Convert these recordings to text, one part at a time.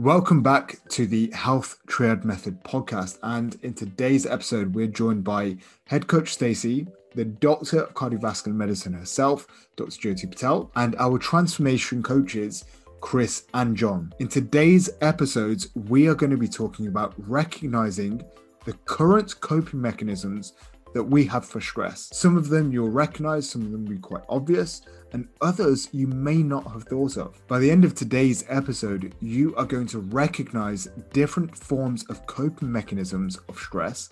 Welcome back to the Health Triad Method podcast. And in today's episode, we're joined by head coach Stacey, the doctor of cardiovascular medicine herself, Dr. Jyoti Patel, and our transformation coaches, Chris and John. In today's episodes, we are going to be talking about recognizing the current coping mechanisms that we have for stress. Some of them you'll recognize, some of them will be quite obvious, and others you may not have thought of. By the end of today's episode, you are going to recognize different forms of coping mechanisms of stress,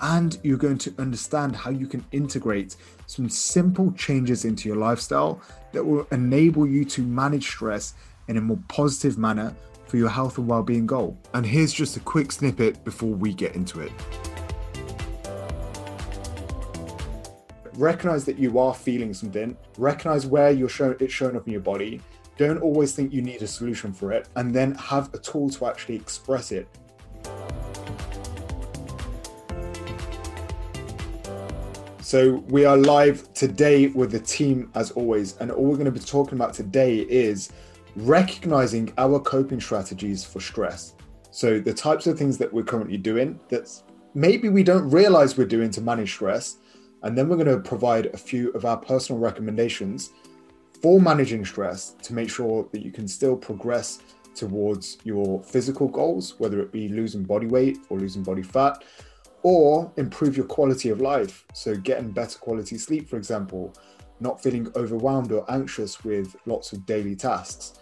and you're going to understand how you can integrate some simple changes into your lifestyle that will enable you to manage stress in a more positive manner for your health and well-being goal. And here's just a quick snippet before we get into it. Recognize that you are feeling something, recognize where you're showing it's showing up in your body. Don't always think you need a solution for it, and then have a tool to actually express it. So we are live today with the team as always, and all we're going to be talking about today is recognizing our coping strategies for stress. So the types of things that we're currently doing that maybe we don't realize we're doing to manage stress, and then we're going to provide a few of our personal recommendations for managing stress to make sure that you can still progress towards your physical goals, whether it be losing body weight or losing body fat, or improve your quality of life. So, getting better quality sleep, for example, not feeling overwhelmed or anxious with lots of daily tasks.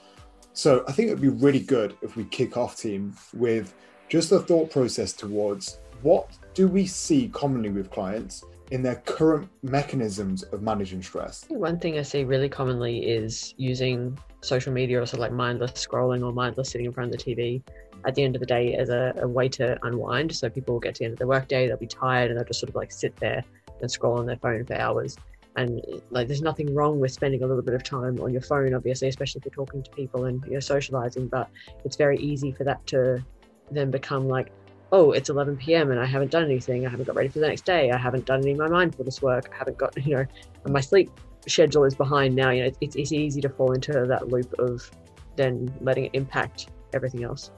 So, I think it would be really good if we kick off, team, with just a thought process towards what do we see commonly with clients in their current mechanisms of managing stress? One thing I see really commonly is using social media or sort of like mindless scrolling or mindless sitting in front of the TV at the end of the day as a, a way to unwind. So people will get to the end of their workday, they'll be tired and they'll just sort of like sit there and scroll on their phone for hours. And like, there's nothing wrong with spending a little bit of time on your phone, obviously, especially if you're talking to people and you're socializing. But it's very easy for that to then become like, oh, it's 11 p.m. and I haven't done anything. I haven't got ready for the next day. I haven't done any of my mindfulness work. I haven't got, you know, my sleep schedule is behind now. You know, it's, it's easy to fall into that loop of then letting it impact everything else.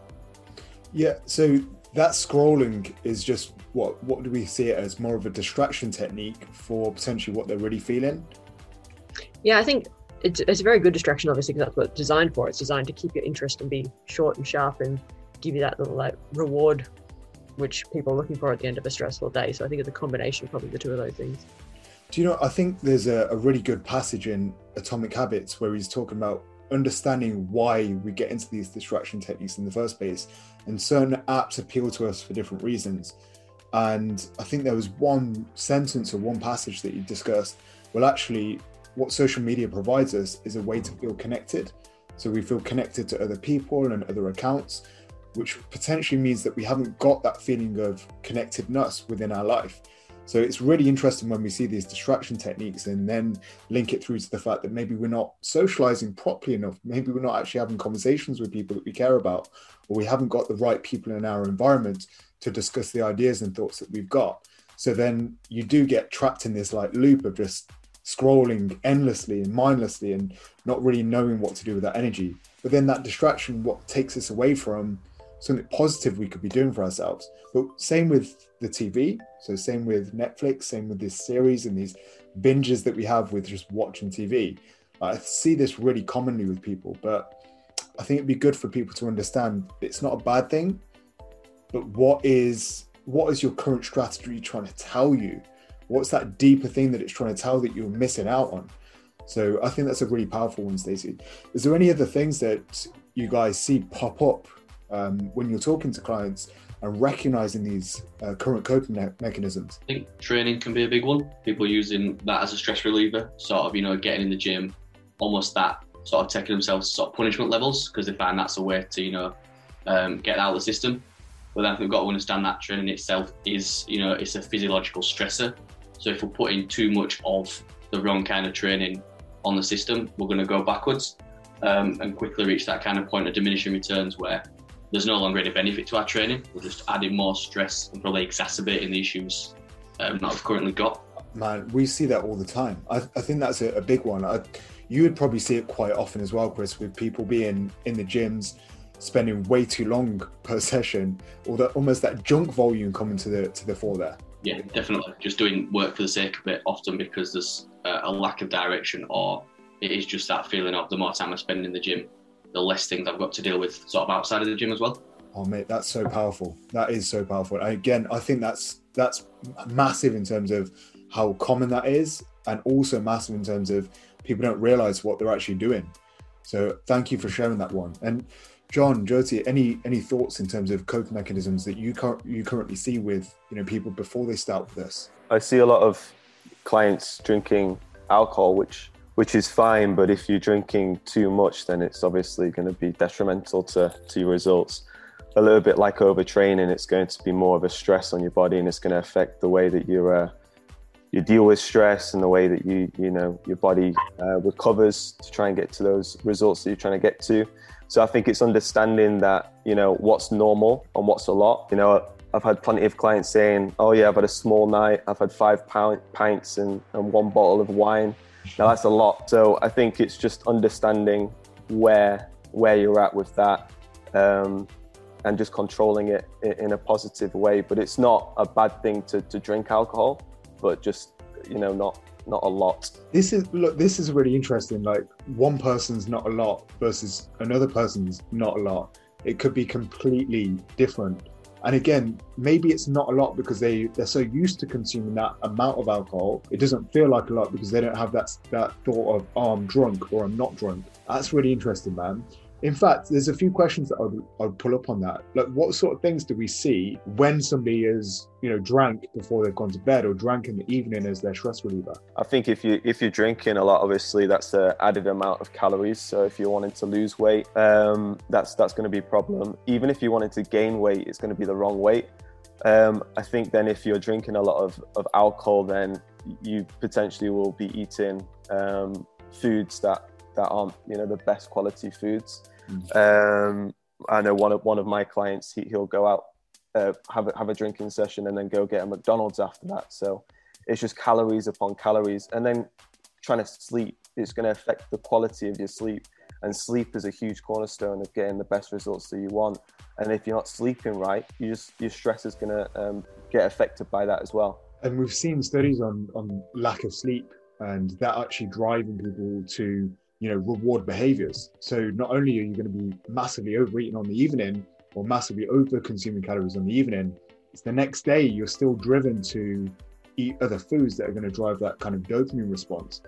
Yeah. So that scrolling is just what what do we see it as more of a distraction technique for potentially what they're really feeling? Yeah, I think it's, it's a very good distraction, obviously, because that's what it's designed for. It's designed to keep your interest and be short and sharp and give you that little like reward which people are looking for at the end of a stressful day. So I think it's a combination of probably the two of those things. Do you know, I think there's a, a really good passage in Atomic Habits where he's talking about understanding why we get into these distraction techniques in the first place. And certain apps appeal to us for different reasons. And I think there was one sentence or one passage that you discussed. Well, actually, what social media provides us is a way to feel connected. So we feel connected to other people and other accounts which potentially means that we haven't got that feeling of connectedness within our life. So it's really interesting when we see these distraction techniques and then link it through to the fact that maybe we're not socializing properly enough. Maybe we're not actually having conversations with people that we care about, or we haven't got the right people in our environment to discuss the ideas and thoughts that we've got. So then you do get trapped in this like loop of just scrolling endlessly and mindlessly and not really knowing what to do with that energy. But then that distraction, what takes us away from something positive we could be doing for ourselves. But same with the TV. So same with Netflix, same with this series and these binges that we have with just watching TV. I see this really commonly with people, but I think it'd be good for people to understand it's not a bad thing, but what is what is your current strategy trying to tell you? What's that deeper thing that it's trying to tell that you're missing out on? So I think that's a really powerful one, Stacey. Is there any other things that you guys see pop up um, when you're talking to clients and recognizing these uh, current coping me- mechanisms? I think training can be a big one. People using that as a stress reliever, sort of, you know, getting in the gym, almost that sort of taking themselves to sort of punishment levels because they find that's a way to, you know, um, get out of the system. But then we've got to understand that training itself is, you know, it's a physiological stressor. So if we're putting too much of the wrong kind of training on the system, we're going to go backwards um, and quickly reach that kind of point of diminishing returns where there's no longer any benefit to our training. We're just adding more stress and probably exacerbating the issues um, that we've currently got. Man, we see that all the time. I, I think that's a, a big one. I, you would probably see it quite often as well, Chris, with people being in the gyms spending way too long per session, or that almost that junk volume coming to the to the fore there. Yeah, definitely. Just doing work for the sake of it, often because there's uh, a lack of direction, or it is just that feeling of the more time I spend in the gym, the less things I've got to deal with, sort of outside of the gym as well. Oh mate, that's so powerful. That is so powerful. And again, I think that's that's massive in terms of how common that is, and also massive in terms of people don't realize what they're actually doing. So thank you for sharing that one. And John, Jyoti, any any thoughts in terms of coping mechanisms that you cur- you currently see with you know people before they start with this? I see a lot of clients drinking alcohol, which which is fine, but if you're drinking too much, then it's obviously going to be detrimental to to your results. A little bit like overtraining, it's going to be more of a stress on your body, and it's going to affect the way that you uh, you deal with stress and the way that you you know your body uh, recovers to try and get to those results that you're trying to get to. So I think it's understanding that, you know, what's normal and what's a lot. You know, I've had plenty of clients saying, oh, yeah, I've had a small night. I've had five pints and, and one bottle of wine. Now that's a lot. So I think it's just understanding where where you're at with that um, and just controlling it in a positive way. But it's not a bad thing to, to drink alcohol, but just, you know, not not a lot. This is look. This is really interesting. Like one person's not a lot versus another person's not a lot. It could be completely different. And again, maybe it's not a lot because they they're so used to consuming that amount of alcohol. It doesn't feel like a lot because they don't have that that thought of oh, I'm drunk or I'm not drunk. That's really interesting, man. In fact, there's a few questions that I would, pull up on that. Like, what sort of things do we see when somebody is, you know, drank before they've gone to bed or drank in the evening as their stress reliever? I think if you if you're drinking a lot, obviously that's an added amount of calories. So if you're wanting to lose weight, um, that's that's going to be a problem. Even if you wanted to gain weight, it's going to be the wrong weight. Um, I think then if you're drinking a lot of, of alcohol, then you potentially will be eating um, foods that that aren't you know the best quality foods. Mm. Um, I know one of one of my clients he, he'll go out uh, have a, have a drinking session and then go get a McDonald's after that. So it's just calories upon calories, and then trying to sleep is going to affect the quality of your sleep. And sleep is a huge cornerstone of getting the best results that you want. And if you're not sleeping right, you just your stress is going to um, get affected by that as well. And we've seen studies on on lack of sleep and that actually driving people to you know, reward behaviors. So not only are you going to be massively overeating on the evening or massively over consuming calories on the evening, it's the next day you're still driven to eat other foods that are going to drive that kind of dopamine response.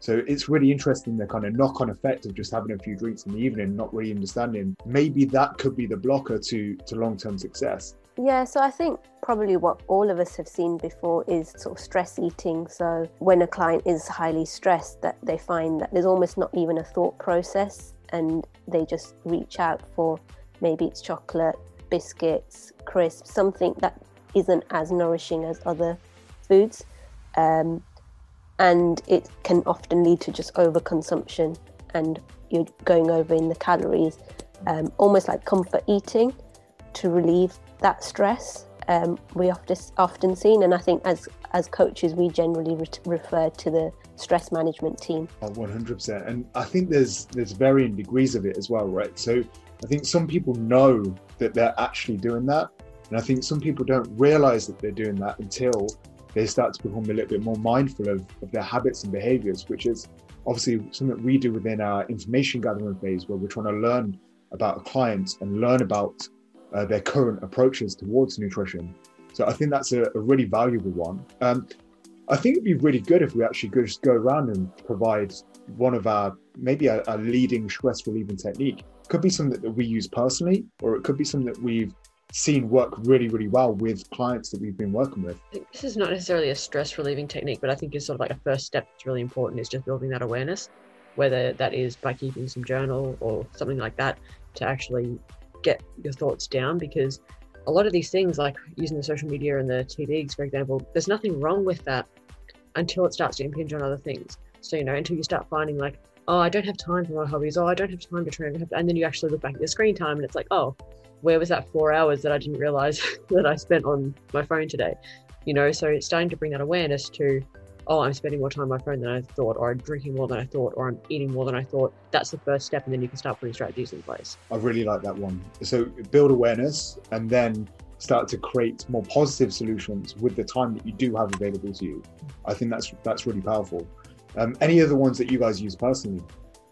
So it's really interesting the kind of knock on effect of just having a few drinks in the evening, not really understanding. Maybe that could be the blocker to, to long term success. Yeah, so I think probably what all of us have seen before is sort of stress eating. So when a client is highly stressed, that they find that there's almost not even a thought process and they just reach out for maybe it's chocolate, biscuits, crisps, something that isn't as nourishing as other foods. Um, and it can often lead to just overconsumption and you're going over in the calories, um, almost like comfort eating to relieve that stress um, we often often seen, and I think as as coaches we generally re- refer to the stress management team. One hundred percent, and I think there's there's varying degrees of it as well, right? So I think some people know that they're actually doing that, and I think some people don't realize that they're doing that until they start to become a little bit more mindful of, of their habits and behaviors, which is obviously something we do within our information gathering phase where we're trying to learn about clients and learn about uh, their current approaches towards nutrition. So I think that's a, a really valuable one. Um, I think it'd be really good if we actually could just go around and provide one of our maybe a, a leading stress relieving technique. Could be something that we use personally, or it could be something that we've seen work really, really well with clients that we've been working with. This is not necessarily a stress relieving technique, but I think it's sort of like a first step that's really important is just building that awareness, whether that is by keeping some journal or something like that to actually get your thoughts down because a lot of these things, like using the social media and the TVs, for example, there's nothing wrong with that until it starts to impinge on other things. So, you know, until you start finding like, oh, I don't have time for my hobbies, oh, I don't have time to train, and then you actually look back at your screen time and it's like, oh, where was that four hours that I didn't realize that I spent on my phone today? You know, so it's starting to bring that awareness to, oh, I'm spending more time on my phone than I thought, or I'm drinking more than I thought, or I'm eating more than I thought. That's the first step, and then you can start putting strategies in place. I really like that one. So build awareness and then start to create more positive solutions with the time that you do have available to you. I think that's that's really powerful. Um, any other ones that you guys use personally?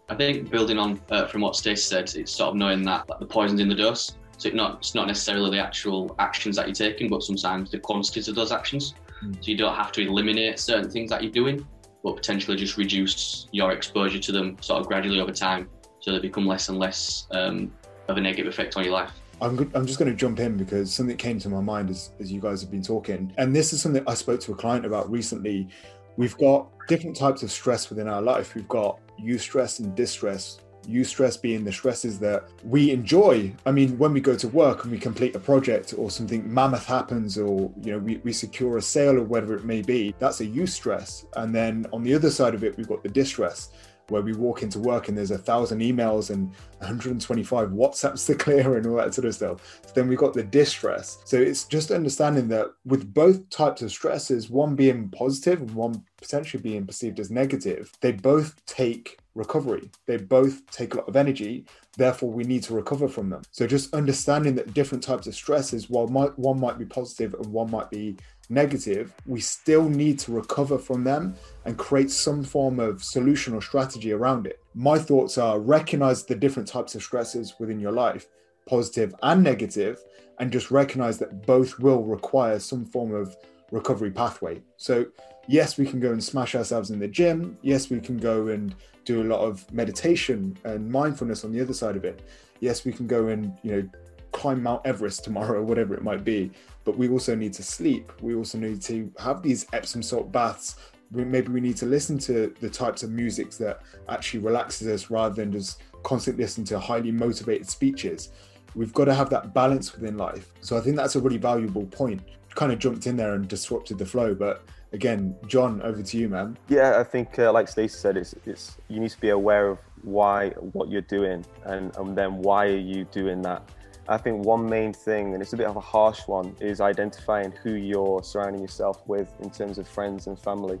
I think building on uh, from what Stacey said, it's sort of knowing that like, the poison's in the dose. So it's not it's not necessarily the actual actions that you're taking, but sometimes the quantities of those actions. Mm. So you don't have to eliminate certain things that you're doing, but potentially just reduce your exposure to them sort of gradually over time, so they become less and less um, of a negative effect on your life. I'm, I'm just going to jump in because something came to my mind as, as you guys have been talking. And this is something I spoke to a client about recently. We've got different types of stress within our life. We've got eustress and distress. Eustress being the stresses that we enjoy. I mean, when we go to work and we complete a project or something mammoth happens or, you know, we, we secure a sale or whatever it may be, that's a eustress. And then on the other side of it, we've got the distress where we walk into work and there's a thousand emails and 125 WhatsApps to clear and all that sort of stuff. So then we've got the distress. So it's just understanding that with both types of stresses, one being positive and one potentially being perceived as negative, they both take recovery. They both take a lot of energy. Therefore, we need to recover from them. So just understanding that different types of stresses, while one might be positive and one might be negative, we still need to recover from them and create some form of solution or strategy around it. My thoughts are recognize the different types of stresses within your life, positive and negative, and just recognize that both will require some form of recovery pathway. So, yes, we can go and smash ourselves in the gym. Yes, we can go and do a lot of meditation and mindfulness on the other side of it. Yes, we can go and, you know, climb Mount Everest tomorrow, or whatever it might be. But we also need to sleep. We also need to have these Epsom salt baths. Maybe we need to listen to the types of music that actually relaxes us rather than just constantly listen to highly motivated speeches. We've got to have that balance within life. So I think that's a really valuable point. Kind of jumped in there and disrupted the flow, but again, John, over to you, man. Yeah, I think, uh, like Stacey said, it's it's you need to be aware of why what you're doing, and and then why are you doing that I think one main thing, and it's a bit of a harsh one, is identifying who you're surrounding yourself with in terms of friends and family.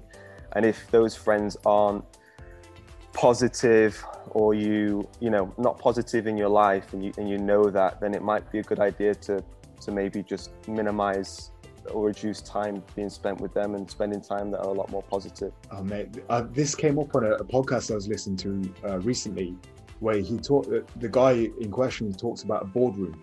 And if those friends aren't positive or you, you know, not positive in your life and you, and you know that, then it might be a good idea to, to maybe just minimize or reduce time being spent with them and spending time that are a lot more positive. Oh, mate, uh, this came up on a, a, podcast I was listening to uh, recently where he talked the guy in question talks about a boardroom.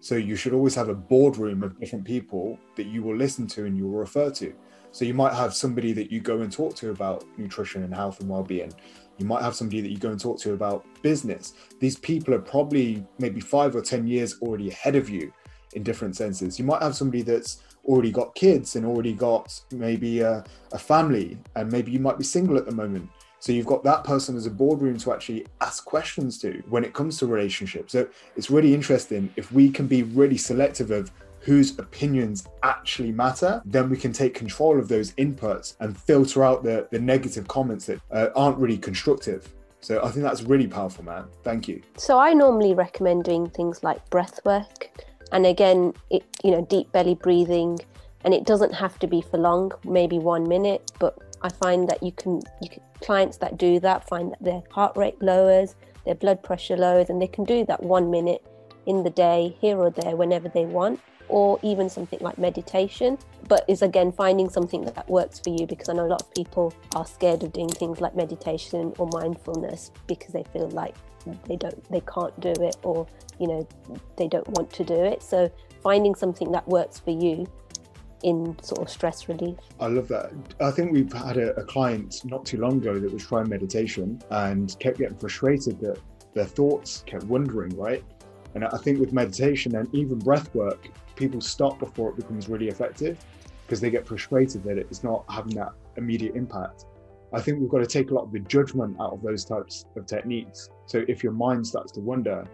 So you should always have a boardroom of different people that you will listen to and you will refer to. So you might have somebody that you go and talk to about nutrition and health and well-being. You might have somebody that you go and talk to about business. These people are probably maybe five or ten years already ahead of you in different senses you might have somebody that's already got kids and already got maybe a, a family and maybe you might be single at the moment so you've got that person as a boardroom to actually ask questions to when it comes to relationships. So it's really interesting if we can be really selective of whose opinions actually matter, then we can take control of those inputs and filter out the, the negative comments that uh, aren't really constructive. So I think that's really powerful, man. Thank you. So I normally recommend doing things like breath work. And again, it you know, deep belly breathing. And it doesn't have to be for long, maybe one minute, but I find that you can, you can clients that do that find that their heart rate lowers, their blood pressure lowers, and they can do that one minute in the day, here or there, whenever they want, or even something like meditation. But is again finding something that works for you because I know a lot of people are scared of doing things like meditation or mindfulness because they feel like they don't they can't do it or you know they don't want to do it so finding something that works for you in sort of stress relief. I love that. I think we've had a, a client not too long ago that was trying meditation and kept getting frustrated that their thoughts kept wandering, right? And I think with meditation and even breath work, people stop before it becomes really effective because they get frustrated that it's not having that immediate impact. I think we've got to take a lot of the judgment out of those types of techniques. So if your mind starts to wander,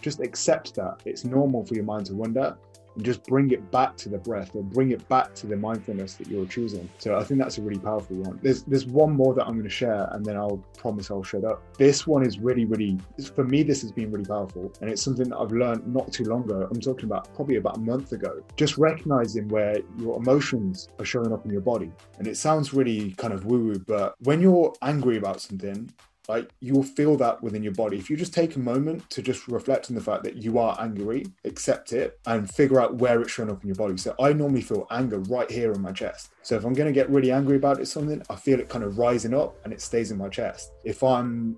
just accept that it's normal for your mind to wander and just bring it back to the breath or bring it back to the mindfulness that you're choosing. So I think that's a really powerful one. There's there's one more that I'm going to share and then I'll promise I'll shut up. This one is really, really for me, this has been really powerful. And it's something that I've learned not too long ago. I'm talking about probably about a month ago. Just recognizing where your emotions are showing up in your body. And it sounds really kind of woo-woo, but when you're angry about something, like you will feel that within your body. If you just take a moment to just reflect on the fact that you are angry, accept it, and figure out where it's showing up in your body. So I normally feel anger right here in my chest. So if I'm going to get really angry about it, something, I feel it kind of rising up and it stays in my chest. If I'm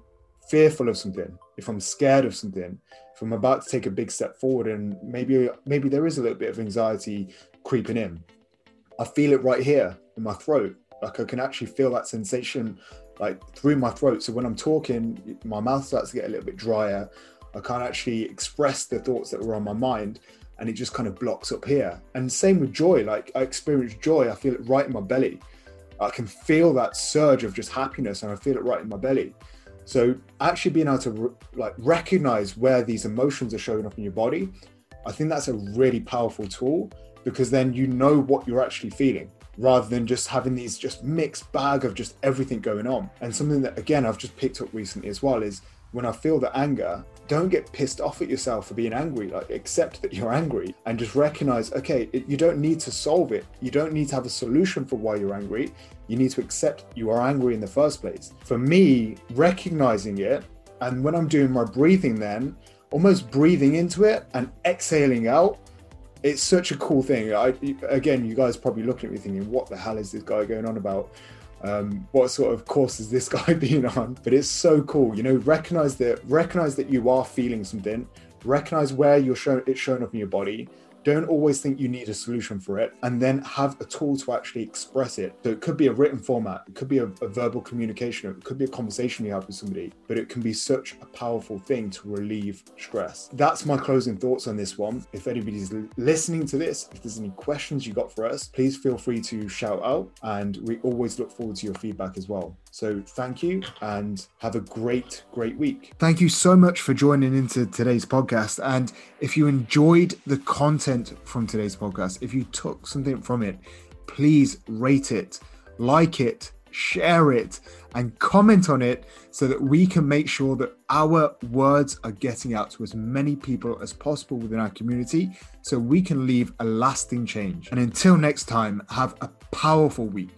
fearful of something, if I'm scared of something, if I'm about to take a big step forward and maybe maybe there is a little bit of anxiety creeping in, I feel it right here in my throat. Like I can actually feel that sensation like through my throat. So when I'm talking, my mouth starts to get a little bit drier. I can't actually express the thoughts that were on my mind and it just kind of blocks up here. And same with joy. Like I experience joy, I feel it right in my belly. I can feel that surge of just happiness and I feel it right in my belly. So actually being able to re- like recognize where these emotions are showing up in your body, I think that's a really powerful tool because then you know what you're actually feeling rather than just having these just mixed bag of just everything going on. And something that again I've just picked up recently as well is when I feel the anger, don't get pissed off at yourself for being angry. Like accept that you're angry and just recognize, okay, it, you don't need to solve it. You don't need to have a solution for why you're angry. You need to accept you are angry in the first place. For me, recognizing it and when I'm doing my breathing, then almost breathing into it and exhaling out it's such a cool thing. I, again, you guys probably looking at me thinking, what the hell is this guy going on about? Um, what sort of course is this guy being on? But it's so cool, you know. Recognize that, recognize that you are feeling something. Recognize where you're showing it's showing up in your body, don't always think you need a solution for it and then have a tool to actually express it so it could be a written format it could be a, a, verbal communication it could be a conversation you have with somebody but it can be such a powerful thing to relieve stress that's my closing thoughts on this one if anybody's listening to this if there's any questions you got for us please feel free to shout out and we always look forward to your feedback as well so thank you and have a great, great week. Thank you so much for joining into today's podcast. And if you enjoyed the content from today's podcast, if you took something from it, please rate it, like it, share it, and comment on it so that we can make sure that our words are getting out to as many people as possible within our community so we can leave a lasting change. And until next time, have a powerful week.